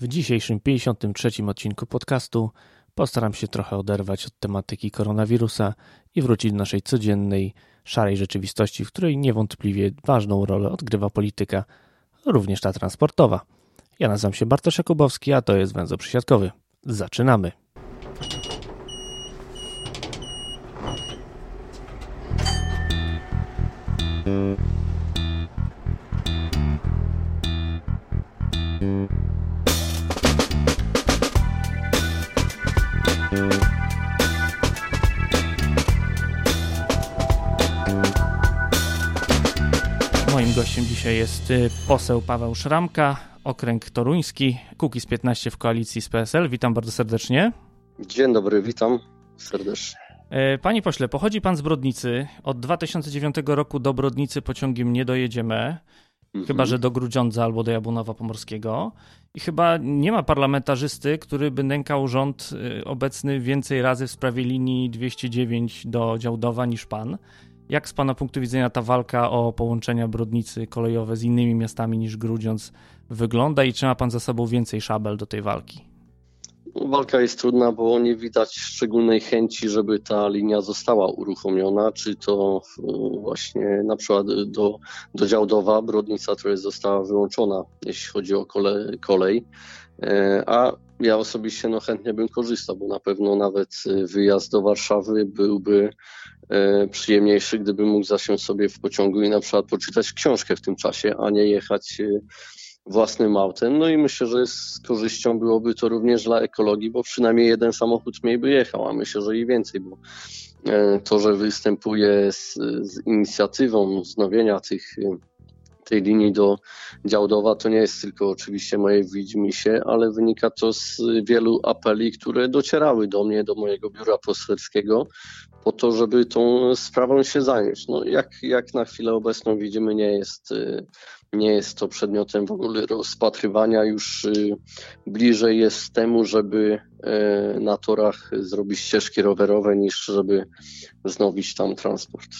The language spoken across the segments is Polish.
W dzisiejszym 53. odcinku podcastu postaram się trochę oderwać od tematyki koronawirusa i wrócić do naszej codziennej, szarej rzeczywistości, w której niewątpliwie ważną rolę odgrywa polityka, również ta transportowa. Ja nazywam się Bartosz Jakubowski, a to jest Węzeł Przysiadkowy. Zaczynamy! Dzisiaj jest y, poseł Paweł Szramka, okręg toruński, Kukiz 15 w koalicji z PSL. Witam bardzo serdecznie. Dzień dobry, witam serdecznie. E, panie pośle, pochodzi pan z Brodnicy. Od 2009 roku do Brodnicy pociągiem nie dojedziemy, mhm. chyba że do Grudziądza albo do Jabłonowa Pomorskiego. I chyba nie ma parlamentarzysty, który by nękał rząd y, obecny więcej razy w sprawie linii 209 do Działdowa niż pan. Jak z Pana punktu widzenia ta walka o połączenia Brodnicy kolejowe z innymi miastami niż Grudziądz wygląda i czy ma Pan za sobą więcej szabel do tej walki? Walka jest trudna, bo nie widać szczególnej chęci, żeby ta linia została uruchomiona, czy to właśnie na przykład do, do Działdowa, Brodnica, która została wyłączona, jeśli chodzi o kole, kolej, e, a ja osobiście no, chętnie bym korzystał, bo na pewno nawet wyjazd do Warszawy byłby E, przyjemniejszy, gdyby mógł zasiąść sobie w pociągu i na przykład poczytać książkę w tym czasie, a nie jechać e, własnym autem. No i myślę, że z korzyścią byłoby to również dla ekologii, bo przynajmniej jeden samochód mniej by jechał, a myślę, że i więcej, bo e, to, że występuje z, z inicjatywą wznowienia tych tej linii do Działdowa to nie jest tylko oczywiście moje widzimisię, ale wynika to z wielu apeli, które docierały do mnie, do mojego biura poselskiego, po to, żeby tą sprawą się zająć. No, jak, jak na chwilę obecną widzimy, nie jest, y, nie jest to przedmiotem w ogóle rozpatrywania. Już y, bliżej jest temu, żeby y, na torach zrobić ścieżki rowerowe, niż żeby wznowić tam transport.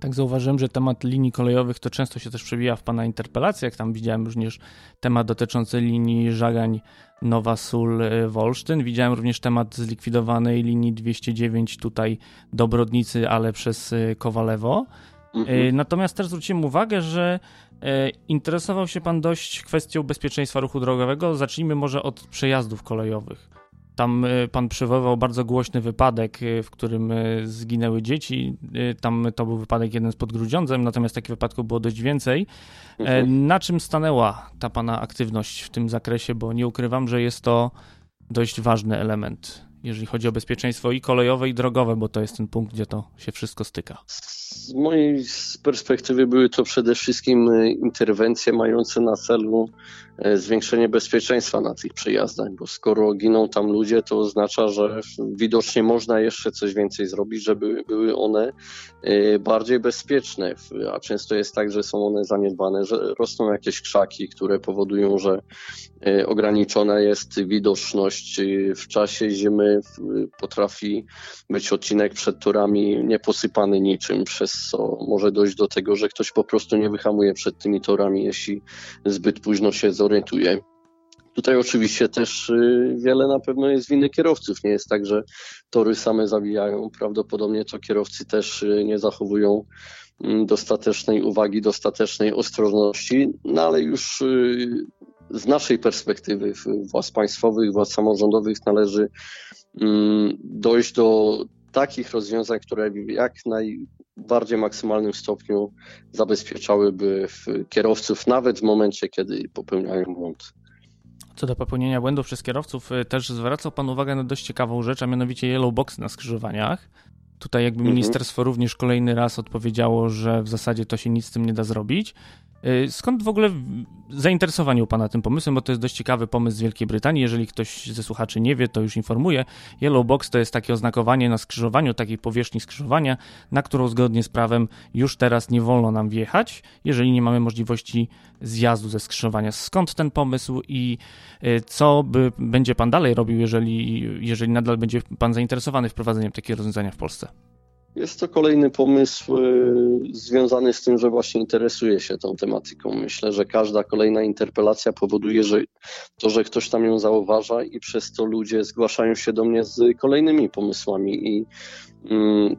Tak zauważyłem, że temat linii kolejowych to często się też przewija w Pana interpelacjach. Tam widziałem również temat dotyczący linii Żagań Nowa Sól Wolsztyn. Widziałem również temat zlikwidowanej linii 209 tutaj do Brodnicy, ale przez Kowalewo. Mhm. E, natomiast też zwróciłem uwagę, że e, interesował się Pan dość kwestią bezpieczeństwa ruchu drogowego. Zacznijmy może od przejazdów kolejowych. Tam y, pan przywoływał bardzo głośny wypadek, y, w którym y, zginęły dzieci. Tam to był wypadek jeden z pod Grudziądzem, natomiast takich wypadków było dość więcej. E, mhm. Na czym stanęła ta pana aktywność w tym zakresie? Bo nie ukrywam, że jest to dość ważny element, jeżeli chodzi o bezpieczeństwo i kolejowe, i drogowe, bo to jest ten punkt, gdzie to się wszystko styka. Z mojej perspektywy były to przede wszystkim interwencje mające na celu E, zwiększenie bezpieczeństwa na tych przejazdach, bo skoro giną tam ludzie, to oznacza, że widocznie można jeszcze coś więcej zrobić, żeby były one e, bardziej bezpieczne. A często jest tak, że są one zaniedbane, że rosną jakieś krzaki, które powodują, że e, ograniczona jest widoczność. W czasie zimy potrafi być odcinek przed torami nieposypany niczym, przez co może dojść do tego, że ktoś po prostu nie wyhamuje przed tymi torami, jeśli zbyt późno się zorientuje orientuje. Tutaj oczywiście też y, wiele na pewno jest winy kierowców. Nie jest tak, że tory same zabijają. Prawdopodobnie to kierowcy też y, nie zachowują mm, dostatecznej uwagi, dostatecznej ostrożności, no ale już y, z naszej perspektywy władz państwowych, władz samorządowych należy dojść do takich rozwiązań, które jak najbardziej maksymalnym stopniu zabezpieczałyby kierowców, nawet w momencie, kiedy popełniają błąd. Co do popełnienia błędów przez kierowców, y, też zwracał Pan uwagę na dość ciekawą rzecz, a mianowicie yellow box na skrzyżowaniach. Tutaj jakby mhm. ministerstwo również kolejny raz odpowiedziało, że w zasadzie to się nic z tym nie da zrobić. Y, skąd w ogóle zainteresowanie u Pana tym pomysłem, bo to jest dość ciekawy pomysł z Wielkiej Brytanii. Jeżeli ktoś ze słuchaczy nie wie, to już informuję. Yellow Box to jest takie oznakowanie na skrzyżowaniu, takiej powierzchni skrzyżowania, na którą zgodnie z prawem już teraz nie wolno nam wjechać, jeżeli nie mamy możliwości zjazdu ze skrzyżowania. Skąd ten pomysł i y, co by, będzie Pan dalej robił, jeżeli, jeżeli nadal będzie Pan zainteresowany wprowadzeniem takiego rozwiązania w Polsce? Jest to kolejny pomysł y, związany z tym, że właśnie interesuję się tą tematyką. Myślę, że każda kolejna interpelacja powoduje, że to, że ktoś tam ją zauważa i przez to ludzie zgłaszają się do mnie z kolejnymi pomysłami i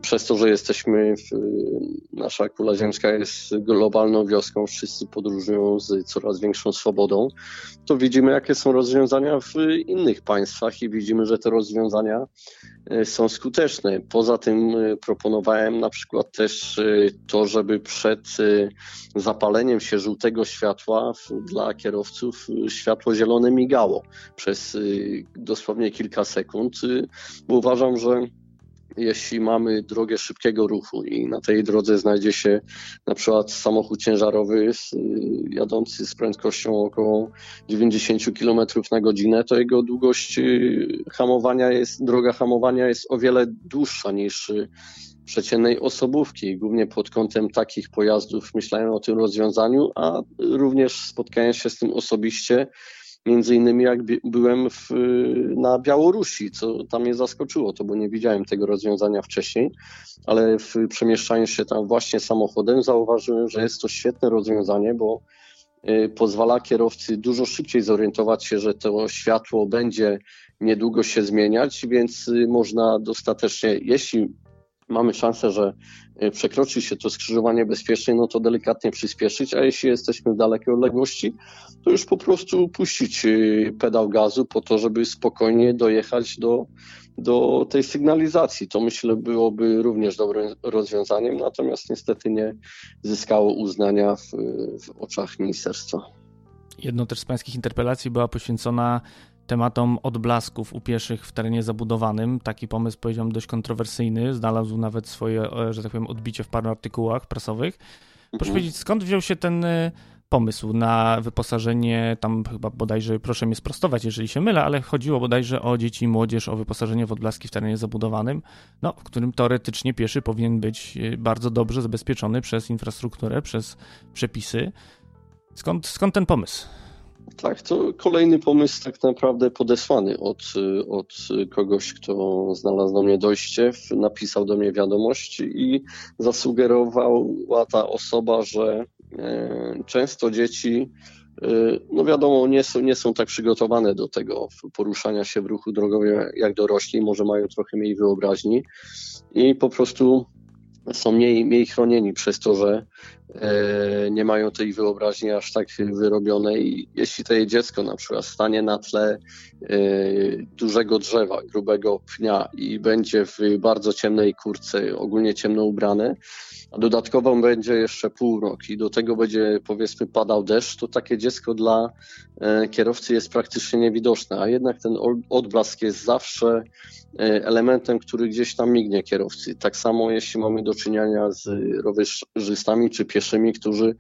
przez to, że jesteśmy, w, nasza kula ziemska jest globalną wioską, wszyscy podróżują z coraz większą swobodą, to widzimy, jakie są rozwiązania w innych państwach i widzimy, że te rozwiązania y, są skuteczne. Poza tym y, proponowałem na przykład też y, to, żeby przed y, zapaleniem się żółtego światła dla kierowców y, światło zielone migało przez dosłownie kilka sekund, bo uważam, że jeśli mamy drogę szybkiego ruchu i na tej drodze znajdzie się na przykład samochód ciężarowy jadący z prędkością około 90 km na godzinę, to jego długość hamowania jest, droga hamowania jest o wiele dłuższa niż przeciętnej osobówki, głównie pod kątem takich pojazdów myślałem o tym rozwiązaniu, a również spotkałem się z tym osobiście, między innymi jak byłem w, na Białorusi, co tam mnie zaskoczyło, to bo nie widziałem tego rozwiązania wcześniej, ale w przemieszczaniu się tam właśnie samochodem zauważyłem, że jest to świetne rozwiązanie, bo y, pozwala kierowcy dużo szybciej zorientować się, że to światło będzie niedługo się zmieniać, więc y, można dostatecznie, jeśli mamy szansę, że e, przekroczy się to skrzyżowanie bezpiecznie, no to delikatnie przyspieszyć, a jeśli jesteśmy w dalekiej odległości, to już po prostu puścić e, pedał gazu po to, żeby spokojnie dojechać do, do tej sygnalizacji. To myślę byłoby również dobrym rozwiązaniem, natomiast niestety nie zyskało uznania w, w oczach ministerstwa. Jedną też z pańskich interpelacji była poświęcona tematom odblasków u pieszych w terenie zabudowanym. Taki pomysł, powiedziałbym, dość kontrowersyjny. Znalazł nawet swoje, e, że tak powiem, odbicie w paru artykułach prasowych. Proszę mhm. powiedzieć, skąd wziął się ten e, pomysł na wyposażenie, tam chyba bodajże, proszę mnie sprostować, jeżeli się mylę, ale chodziło bodajże o dzieci i młodzież, o wyposażenie w odblaski w terenie zabudowanym, no, w którym teoretycznie pieszy powinien być e, bardzo dobrze zabezpieczony przez infrastrukturę, przez przepisy. Skąd, skąd ten pomysł? Tak, to kolejny pomysł tak naprawdę podesłany od, od kogoś, kto znalazł do mnie dojście, napisał do mnie wiadomość i zasugerowała ta osoba, że e, często dzieci e, no wiadomo, nie są, nie są tak przygotowane do tego poruszania się w ruchu drogowym jak dorośli, może mają trochę mniej wyobraźni i po prostu są mniej, mniej chronieni przez to, że nie mają tej wyobraźni aż tak wyrobionej. Jeśli to dziecko na przykład stanie na tle e, dużego drzewa, grubego pnia i będzie w bardzo ciemnej kurce, ogólnie ciemno ubrane, a dodatkowo będzie jeszcze półrok i do tego będzie powiedzmy padał deszcz, to takie dziecko dla e, kierowcy jest praktycznie niewidoczne, a jednak ten odblask jest zawsze e, elementem, który gdzieś tam mignie kierowcy. Tak samo jeśli mamy do czynienia z rowerzystami czy pieszymi, którzy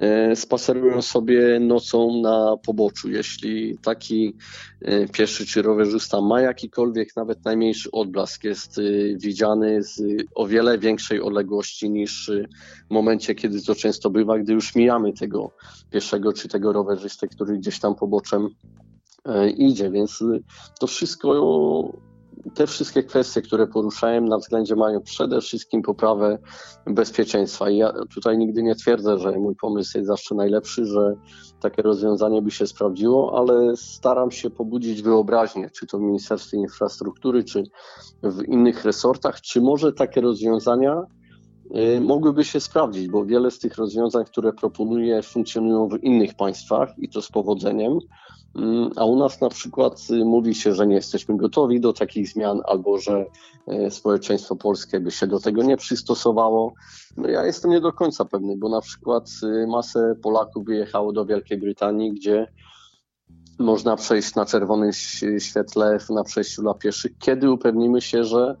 E, spacerują sobie nocą na poboczu. Jeśli taki e, pieszy czy rowerzysta ma jakikolwiek, nawet najmniejszy odblask, jest e, widziany z o wiele większej odległości niż w momencie, kiedy to często bywa, gdy już mijamy tego pieszego czy tego rowerzystę, który gdzieś tam poboczem idzie. Więc to wszystko te wszystkie kwestie, które poruszałem na względzie mają przede wszystkim poprawę bezpieczeństwa. I ja tutaj nigdy nie twierdzę, że mój pomysł jest zawsze najlepszy, że takie rozwiązanie by się sprawdziło, ale staram się pobudzić wyobraźnię, czy to w Ministerstwie Infrastruktury, czy w innych resortach, czy może takie rozwiązania mogłyby się sprawdzić, bo wiele z tych rozwiązań, które proponuję, funkcjonują w innych państwach i to z powodzeniem. Mm, a u nas na przykład y, mówi się, że nie jesteśmy gotowi do takich zmian, albo że y, społeczeństwo polskie by się do tego nie przystosowało. No ja jestem nie do końca pewny, bo na przykład y, masę Polaków wyjechało do Wielkiej Brytanii, gdzie można przejść na czerwonym świetle na przejściu dla pieszych, kiedy upewnimy się, że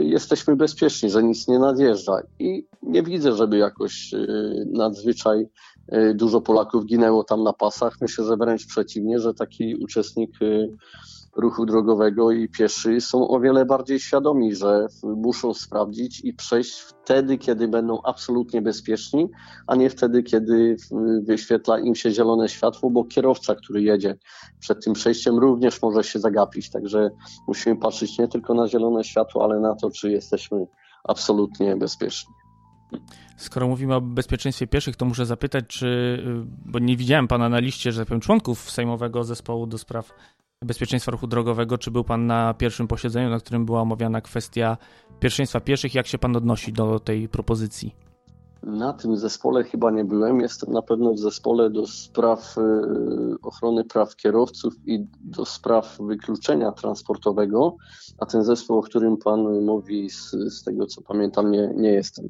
jesteśmy bezpieczni, że nic nie nadjeżdża. I nie widzę, żeby jakoś nadzwyczaj Y, dużo Polaków ginęło tam na pasach. Myślę, że wręcz przeciwnie, że taki uczestnik y, ruchu drogowego i pieszy są o wiele bardziej świadomi, że muszą sprawdzić i przejść wtedy, kiedy będą absolutnie bezpieczni, a nie wtedy, kiedy wyświetla im się zielone światło, bo kierowca, który jedzie przed tym przejściem, również może się zagapić. Także musimy patrzeć nie tylko na zielone światło, ale na to, czy jesteśmy absolutnie bezpiecznie. Skoro mówimy o bezpieczeństwie pieszych, to muszę zapytać, czy, bo nie widziałem pana na liście, że tak powiem, członków Sejmowego Zespołu do Spraw Bezpieczeństwa Ruchu Drogowego. Czy był pan na pierwszym posiedzeniu, na którym była omawiana kwestia pierwszeństwa pieszych? Jak się pan odnosi do tej propozycji? Na tym zespole chyba nie byłem. Jestem na pewno w zespole do spraw y, ochrony praw kierowców i do spraw wykluczenia transportowego, a ten zespół, o którym Pan mówi, z, z tego co pamiętam, nie, nie jestem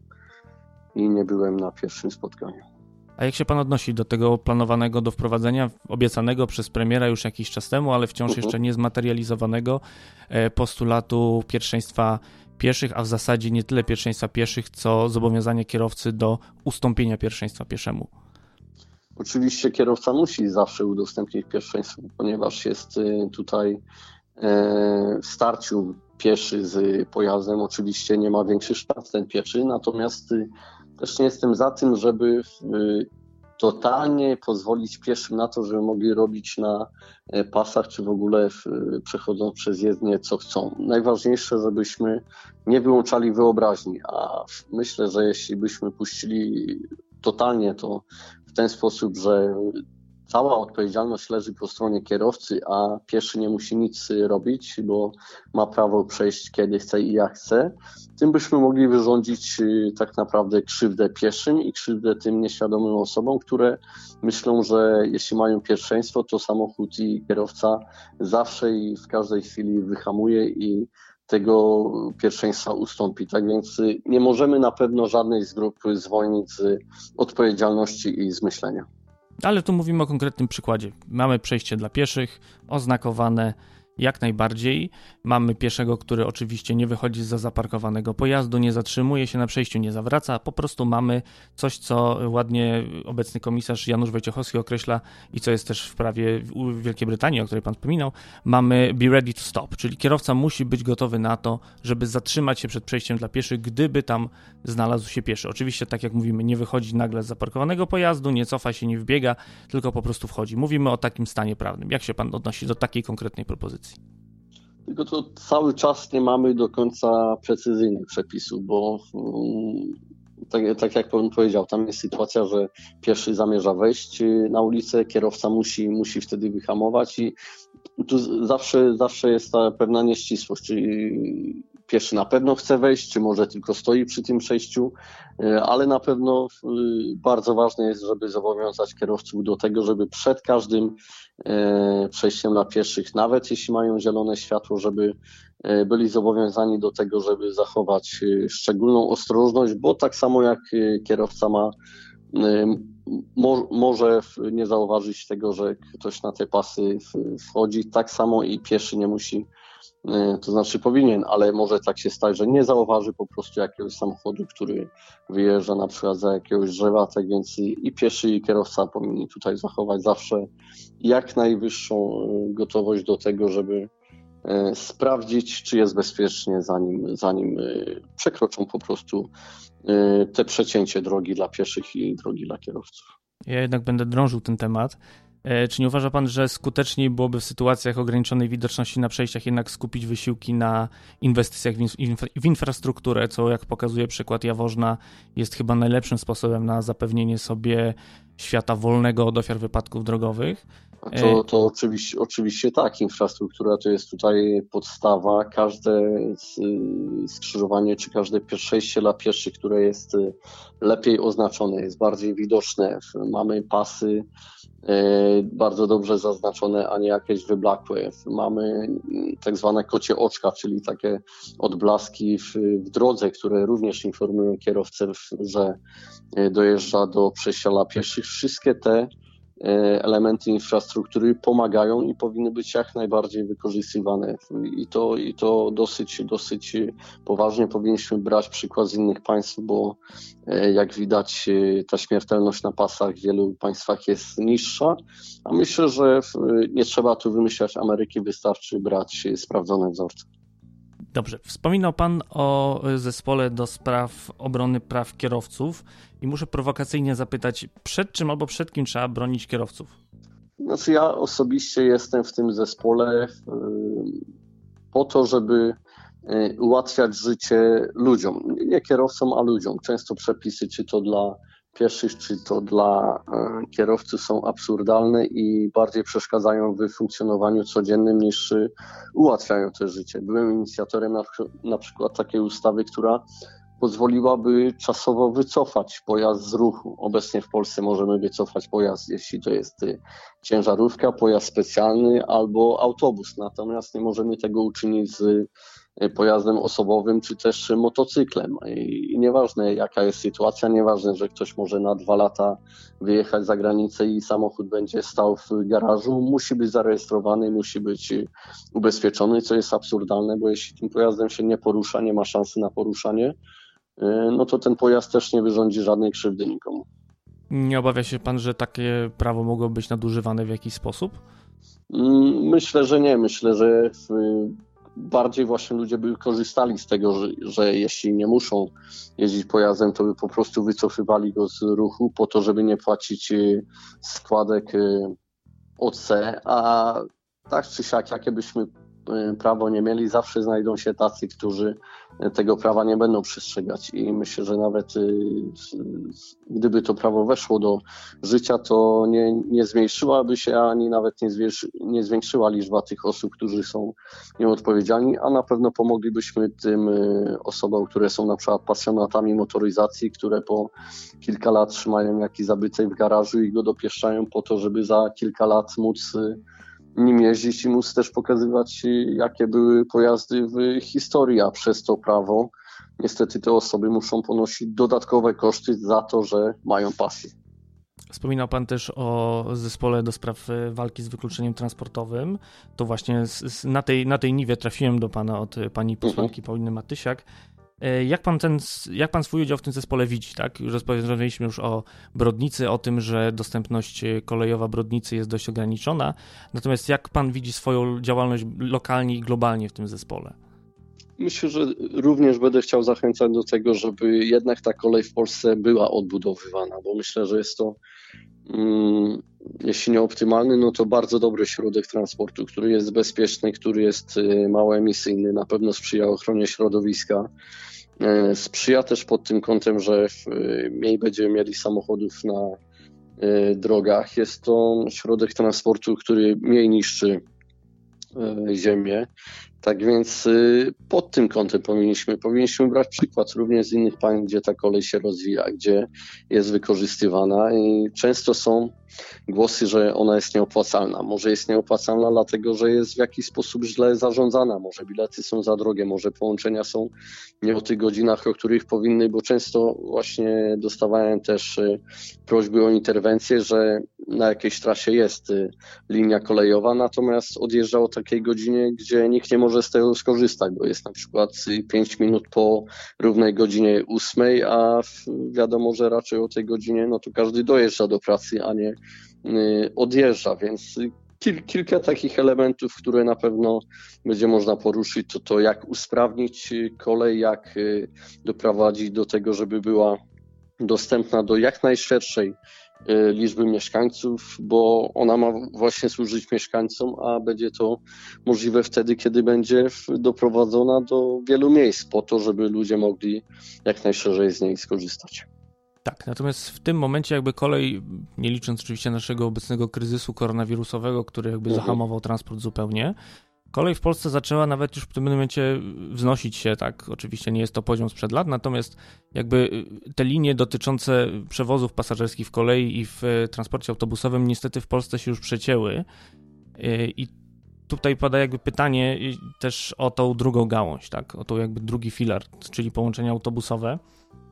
i nie byłem na pierwszym spotkaniu. A jak się pan odnosi do tego planowanego do wprowadzenia, obiecanego przez premiera już jakiś czas temu, ale wciąż jeszcze nie zmaterializowanego e, postulatu pierwszeństwa pieszych, a w zasadzie nie tyle pierwszeństwa pieszych, co zobowiązanie kierowcy do ustąpienia pierwszeństwa pieszemu? Oczywiście kierowca musi zawsze udostępnić pierwszeństwo, ponieważ jest y, tutaj e, w starciu pieszy z pojazdem. Oczywiście nie ma większy szans ten pieszy, natomiast też nie jestem za tym, żeby y, totalnie pozwolić pieszym na to, żeby mogli robić na e, pasach, czy w ogóle przechodząc przez jezdnię, co chcą. Najważniejsze, żebyśmy nie wyłączali wyobraźni, a myślę, że jeśli byśmy puścili totalnie to w ten sposób, że cała odpowiedzialność leży po stronie kierowcy, a pieszy nie musi nic robić, bo ma prawo przejść kiedy chce i jak chce, tym byśmy mogli wyrządzić y, tak naprawdę krzywdę pieszym i krzywdę tym nieświadomym osobom, które myślą, że jeśli mają pierwszeństwo, to samochód i kierowca zawsze i w każdej chwili wyhamuje i tego pierwszeństwa ustąpi. Tak więc y, nie możemy na pewno żadnej z grup zwolnić z odpowiedzialności i z myślenia. Ale tu mówimy o konkretnym przykładzie. Mamy przejście dla pieszych, oznakowane jak najbardziej. Mamy pieszego, który oczywiście nie wychodzi za zaparkowanego pojazdu, nie zatrzymuje się na przejściu, nie zawraca. Po prostu mamy coś, co ładnie obecny komisarz Janusz Wojciechowski określa i co jest też w prawie w Wielkiej Brytanii, o której pan wspominał. Mamy be ready to stop, czyli kierowca musi być gotowy na to, żeby zatrzymać się przed przejściem dla pieszych, gdyby tam znalazł się pieszy. Oczywiście, tak jak mówimy, nie wychodzi nagle z zaparkowanego pojazdu, nie cofa się, nie wbiega, tylko po prostu wchodzi. Mówimy o takim stanie prawnym. Jak się pan odnosi do takiej konkretnej propozycji? Tylko to cały czas nie mamy do końca precyzyjnych przepisów, bo mm, tak, tak, jak pan powiedział, tam jest sytuacja, że pierwszy zamierza wejść na ulicę, kierowca musi, musi wtedy wyhamować i tu zawsze, zawsze jest ta pewna nieścisłość, czyli pieszy na pewno chce wejść, czy może tylko stoi przy tym przejściu, e, ale na pewno e, bardzo ważne jest, żeby zobowiązać kierowców do tego, żeby przed każdym e, przejściem dla pieszych, nawet jeśli mają zielone światło, żeby byli zobowiązani do tego, żeby zachować szczególną ostrożność, bo tak samo jak kierowca ma może nie zauważyć tego, że ktoś na te pasy wchodzi, tak samo i pieszy nie musi to znaczy powinien, ale może tak się stać, że nie zauważy po prostu jakiegoś samochodu, który wyjeżdża na przykład za jakiegoś drzewa, tak więc i, pieszy i kierowca powinni tutaj zachować zawsze jak najwyższą e, gotowość do tego, żeby e, sprawdzić, czy jest bezpiecznie, zanim, zanim przekroczą po prostu te przecięcie drogi dla pieszych i drogi dla kierowców. Ja jednak będę drążył ten temat. E, czy nie uważa pan, że skuteczniej byłoby w sytuacjach ograniczonej widoczności na przejściach jednak skupić wysiłki na inwestycjach w, infrastrukturę, co jak pokazuje przykład Jaworzna jest chyba najlepszym sposobem na zapewnienie sobie świata wolnego od ofiar wypadków drogowych? To, to oczywiście, oczywiście tak, infrastruktura to jest tutaj podstawa. Każde skrzyżowanie czy każde przejście dla pieszych, które jest y, lepiej oznaczone, jest bardziej widoczne. Mamy pasy E, bardzo dobrze zaznaczone, a nie jakieś wyblakłe. Mamy tak zwane kocie oczka, czyli takie odblaski w, w drodze, które również informują kierowcę, że e, dojeżdża do przejścia dla pieszych. Wszystkie te E, elementy infrastruktury pomagają i powinny być jak najbardziej wykorzystywane. I to, i to dosyć, dosyć poważnie powinniśmy brać przykład z innych państw, bo e, jak widać e, ta śmiertelność na pasach w wielu państwach jest niższa, a myślę, że nie trzeba tu wymyślać Ameryki, wystarczy brać sprawdzone wzorce. Dobrze, wspominał Pan o zespole do spraw obrony praw kierowców i muszę prowokacyjnie zapytać, przed czym albo przed kim trzeba bronić kierowców? Znaczy ja osobiście jestem w tym zespole po to, żeby ułatwiać życie ludziom, nie kierowcom, a ludziom. Często przepisy, czy to dla pieszych, czy to dla kierowców są absurdalne i bardziej przeszkadzają w funkcjonowaniu codziennym niż ułatwiają to życie. Byłem inicjatorem na, na przykład takiej ustawy, która pozwoliłaby czasowo wycofać pojazd z ruchu. Obecnie w Polsce możemy wycofać pojazd, jeśli to jest y, ciężarówka, pojazd specjalny albo autobus. Natomiast nie możemy tego uczynić z pojazdem osobowym czy też motocyklem. I nieważne jaka jest sytuacja, nieważne, że ktoś może na dwa lata wyjechać za granicę i samochód będzie stał w garażu, musi być zarejestrowany, musi być y, ubezpieczony, co jest absurdalne, bo jeśli tym pojazdem się nie porusza, nie ma szansy na poruszanie, E, no to ten pojazd też nie wyrządzi żadnej krzywdy nikomu. Nie obawia się pan, że takie prawo mogło być nadużywane w jakiś sposób? Mm, myślę, że nie. Myślę, że bardziej właśnie ludzie by korzystali z tego, że, że jeśli nie muszą jeździć pojazdem, to by po prostu wycofywali go z ruchu po to, żeby nie płacić e, składek e, OC, a tak czy siak, jakie byśmy prawo nie mieli, zawsze znajdą się tacy, którzy tego prawa nie będą przestrzegać. I myślę, że nawet y, gdyby to prawo weszło do życia, to nie, nie zmniejszyłaby się, ani nawet nie, nie zwiększyła liczba tych osób, którzy są nieodpowiedzialni, a na pewno pomoglibyśmy tym y, osobom, które są na przykład pasjonatami motoryzacji, które po kilka lat trzymają jakiś zabytek w garażu i go dopieszczają po to, żeby za kilka lat móc y, nim jeździć i móc też pokazywać, jakie były pojazdy w historii, a przez to prawo niestety te osoby muszą ponosić dodatkowe koszty za to, że mają pasję. Wspominał Pan też o zespole do spraw e, walki z wykluczeniem transportowym. To właśnie z, z, na, tej, na tej niwie trafiłem do Pana od Pani posłanki mhm. Pauliny Matysiak. E, jak pan, ten, jak pan swój udział w tym zespole widzi? Tak? Rozmawialiśmy już o Brodnicy, o tym, że dostępność kolejowa Brodnicy jest dość ograniczona. Natomiast jak pan widzi swoją działalność lokalnie i globalnie w tym zespole? Myślę, że również będę chciał zachęcać do tego, żeby jednak ta kolej w Polsce była odbudowywana, bo myślę, że jest to, mm, jeśli nie optymalny, no to bardzo dobry środek transportu, który jest bezpieczny, który jest y, mało emisyjny, na pewno sprzyja ochronie środowiska. E, sprzyja też pod tym kątem, że mniej będziemy mieli samochodów na e, drogach. Jest to środek transportu, który mniej niszczy e, ziemię. Tak więc pod tym kątem powinniśmy, powinniśmy brać przykład również z innych państw, gdzie ta kolej się rozwija, gdzie jest wykorzystywana i często są głosy, że ona jest nieopłacalna. Może jest nieopłacalna dlatego, że jest w jakiś sposób źle zarządzana, może bilety są za drogie, może połączenia są nie o tych godzinach, o których powinny, bo często właśnie dostawałem też y, prośby o interwencję, że na jakiejś trasie jest y, linia kolejowa, natomiast odjeżdża o takiej godzinie, gdzie nikt nie może z tego skorzystać, bo jest na przykład 5 y, minut po równej godzinie 8, a wiadomo, że raczej o tej godzinie no to każdy dojeżdża do pracy, a nie Y, odjeżdża, więc kil, kilka takich elementów, które na pewno będzie można poruszyć, to to jak usprawnić kolej, jak y, doprowadzić do tego, żeby była dostępna do jak najszerszej liczby mieszkańców, bo ona ma właśnie służyć mieszkańcom, a będzie to możliwe wtedy, kiedy będzie doprowadzona do wielu miejsc, po to, żeby ludzie mogli jak najszerzej z niej skorzystać. Tak, natomiast w tym momencie jakby kolej, nie licząc oczywiście naszego obecnego kryzysu koronawirusowego, który jakby mhm. zahamował transport zupełnie, kolej w Polsce zaczęła nawet już w tym momencie wznosić się, tak, oczywiście nie jest to poziom sprzed lat, natomiast jakby te linie dotyczące przewozów pasażerskich w kolei i w transporcie autobusowym niestety w Polsce się już przecięły i tutaj pada jakby pytanie też o tą drugą gałąź, tak, o tą jakby drugi filar, czyli połączenia autobusowe.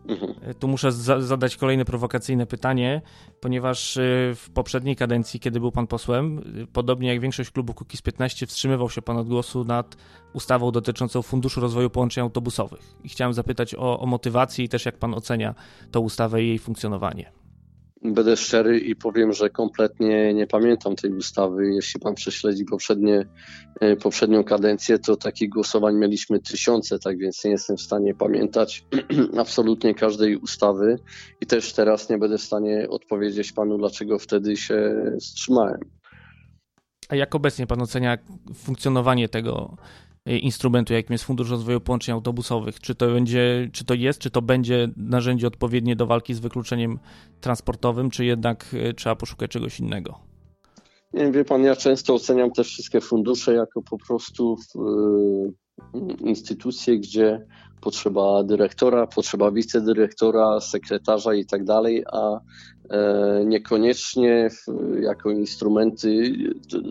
Mhm. Tu muszę za zadać kolejne prowokacyjne pytanie, ponieważ y, w poprzedniej kadencji, kiedy był pan posłem, y, podobnie jak większość klubu Kukiz 15, wstrzymywał się pan od głosu nad ustawą dotyczącą Funduszu Rozwoju Połączeń Autobusowych. I chciałem zapytać o, o motywację i też jak pan ocenia tę ustawę i jej funkcjonowanie. Będę szczery i powiem, że kompletnie nie pamiętam tej ustawy. Jeśli pan prześledzi poprzednie, e, poprzednią kadencję, to takich głosowań mieliśmy tysiące, tak więc nie jestem w stanie pamiętać absolutnie każdej ustawy i też teraz nie będę w stanie odpowiedzieć panu, dlaczego wtedy się wstrzymałem. A jak obecnie pan ocenia funkcjonowanie tego instrumentu, jakim jest Fundusz Rozwoju Połączeń Autobusowych. Czy to będzie, czy to jest, czy to będzie narzędzie odpowiednie do walki z wykluczeniem transportowym, czy jednak trzeba poszukać czegoś innego? Nie wie pan, ja często oceniam te wszystkie fundusze jako po prostu instytucje, gdzie potrzeba dyrektora, potrzeba wicedyrektora, sekretarza i tak dalej, a niekoniecznie jako instrumenty,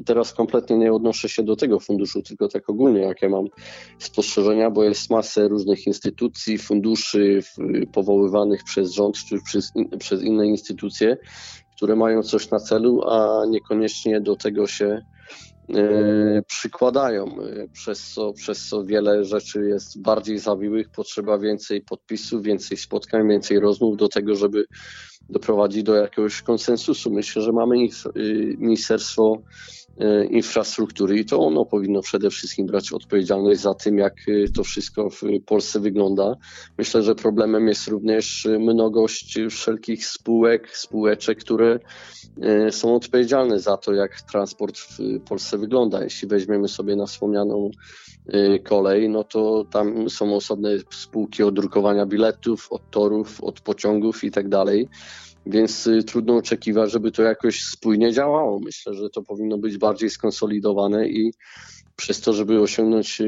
teraz kompletnie nie odnoszę się do tego funduszu, tylko tak ogólnie, jakie mam spostrzeżenia, bo jest masę różnych instytucji, funduszy powoływanych przez rząd czy przez, przez inne instytucje, które mają coś na celu, a niekoniecznie do tego się E, przykładają, e, przez co, przez co wiele rzeczy jest bardziej zawiłych, potrzeba więcej podpisów, więcej spotkań, więcej rozmów do tego, żeby doprowadzić do jakiegoś konsensusu. Myślę, że mamy y, Ministerstwo e, Infrastruktury i to ono powinno przede wszystkim brać odpowiedzialność za tym, jak y, to wszystko w Polsce wygląda. Myślę, że problemem jest również mnogość wszelkich spółek, spółeczek, które są odpowiedzialne za to, jak transport w Polsce wygląda. Jeśli weźmiemy sobie na wspomnianą kolej, no to tam są osobne spółki od drukowania biletów, od torów, od pociągów i tak dalej. Więc e, trudno oczekiwać, żeby to jakoś spójnie działało. Myślę, że to powinno być bardziej skonsolidowane i przez to, żeby osiągnąć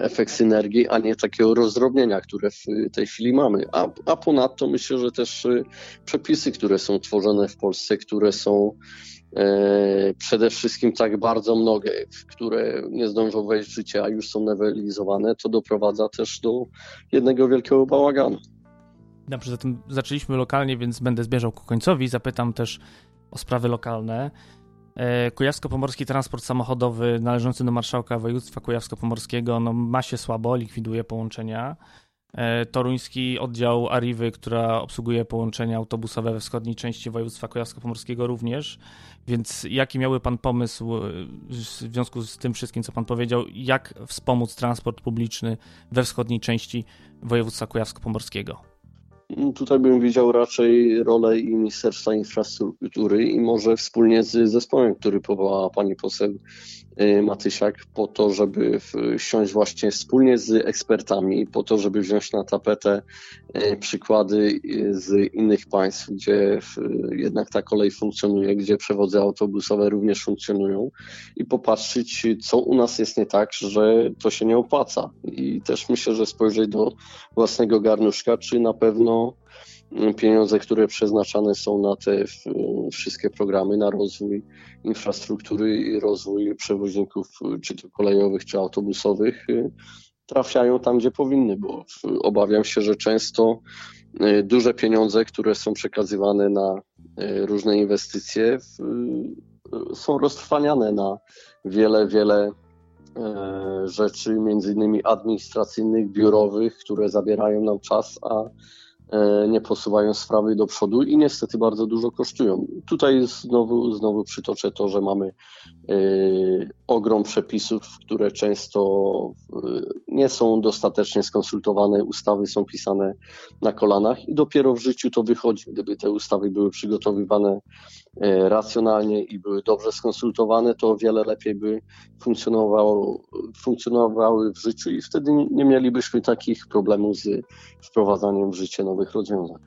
efekt synergii, a nie takiego rozdrobnienia, które w tej chwili mamy. A, a ponadto myślę, że też y, przepisy, które są tworzone w Polsce, które są przede wszystkim tak bardzo mnogie, które nie zdążą wejść w życie, a już są nowelizowane, to doprowadza też do jednego wielkiego bałaganu. Dobrze, zatem zaczęliśmy lokalnie, więc będę zmierzał ku końcowi. Zapytam też o sprawy lokalne. E, Kujawsko-Pomorski Transport Samochodowy należący do marszałka województwa kujawsko-pomorskiego no, ma się słabo, likwiduje połączenia. E, toruński oddział Arriwy, która obsługuje połączenia autobusowe we wschodniej części województwa kujawsko-pomorskiego również. Więc jaki miałby Pan pomysł e, w związku z tym wszystkim, co Pan powiedział, jak wspomóc transport publiczny we wschodniej części województwa kujawsko-pomorskiego? Tutaj bym widział raczej rolę i Ministerstwa Infrastruktury i może wspólnie z zespołem, który powołała pani poseł y, Matysiak, po to, żeby wsiąść właśnie wspólnie z ekspertami, po to, żeby wziąć na tapetę y, przykłady y, z innych państw, gdzie jednak ta kolej funkcjonuje, gdzie przewozy autobusowe również funkcjonują i popatrzeć, co u nas jest nie tak, że to się nie opłaca. I też myślę, że spojrzeć do własnego garnuszka, czy na pewno pieniądze, które przeznaczane są na te wszystkie programy, na rozwój infrastruktury i rozwój przewoźników, czy to kolejowych, czy autobusowych, trafiają tam, gdzie powinny, bo obawiam się, że często e, duże pieniądze, które są przekazywane na e, różne inwestycje, są roztrwaniane na wiele, wiele e, rzeczy, między innymi administracyjnych, biurowych, które zabierają nam czas, a nie posuwają sprawy do przodu i niestety bardzo dużo kosztują. Tutaj znowu, znowu przytoczę to, że mamy e, ogrom przepisów, które często e, nie są dostatecznie skonsultowane, ustawy są pisane na kolanach i dopiero w życiu to wychodzi. Gdyby te ustawy były przygotowywane racjonalnie i były dobrze skonsultowane, to o wiele lepiej by funkcjonowało, funkcjonowały w życiu i wtedy nie mielibyśmy takich problemów z wprowadzaniem w życie nowych nowych rozwiązań.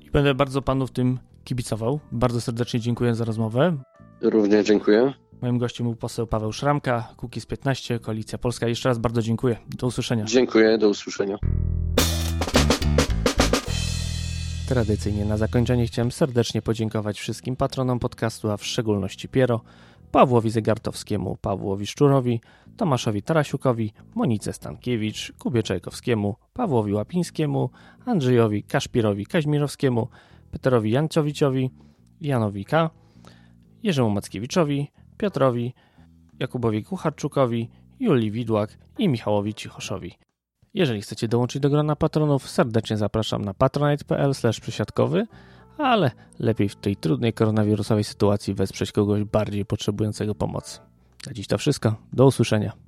I będę bardzo panu w tym kibicował. Bardzo serdecznie dziękuję za rozmowę. Również dziękuję. Moim gościem był poseł Paweł Szramka, Kukiz 15, Koalicja Polska. Jeszcze raz bardzo dziękuję. Do usłyszenia. Dziękuję, do usłyszenia. Tradycyjnie na zakończenie chciałem serdecznie podziękować wszystkim patronom podcastu, a w szczególności Piero, Pawłowi Zegartowskiemu, Pawłowi Szczurowi, Tomaszowi Tarasiukowi, Monice Stankiewicz, Kubie Czajkowskiemu, Pawłowi Łapińskiemu, Andrzejowi Kaszpirowi Kaźmirowskiemu, Peterowi Jancowiciowi, Janowi K., Jerzemu Mackiewiczowi, Piotrowi, Jakubowi Kucharczukowi, Julii Widłak i Michałowi Cichoszowi. Jeżeli chcecie dołączyć do grona patronów, serdecznie zapraszam na patronite.pl ale lepiej w tej trudnej koronawirusowej sytuacji wesprzeć kogoś bardziej potrzebującego pomocy. Na dziś to wszystko. Do usłyszenia.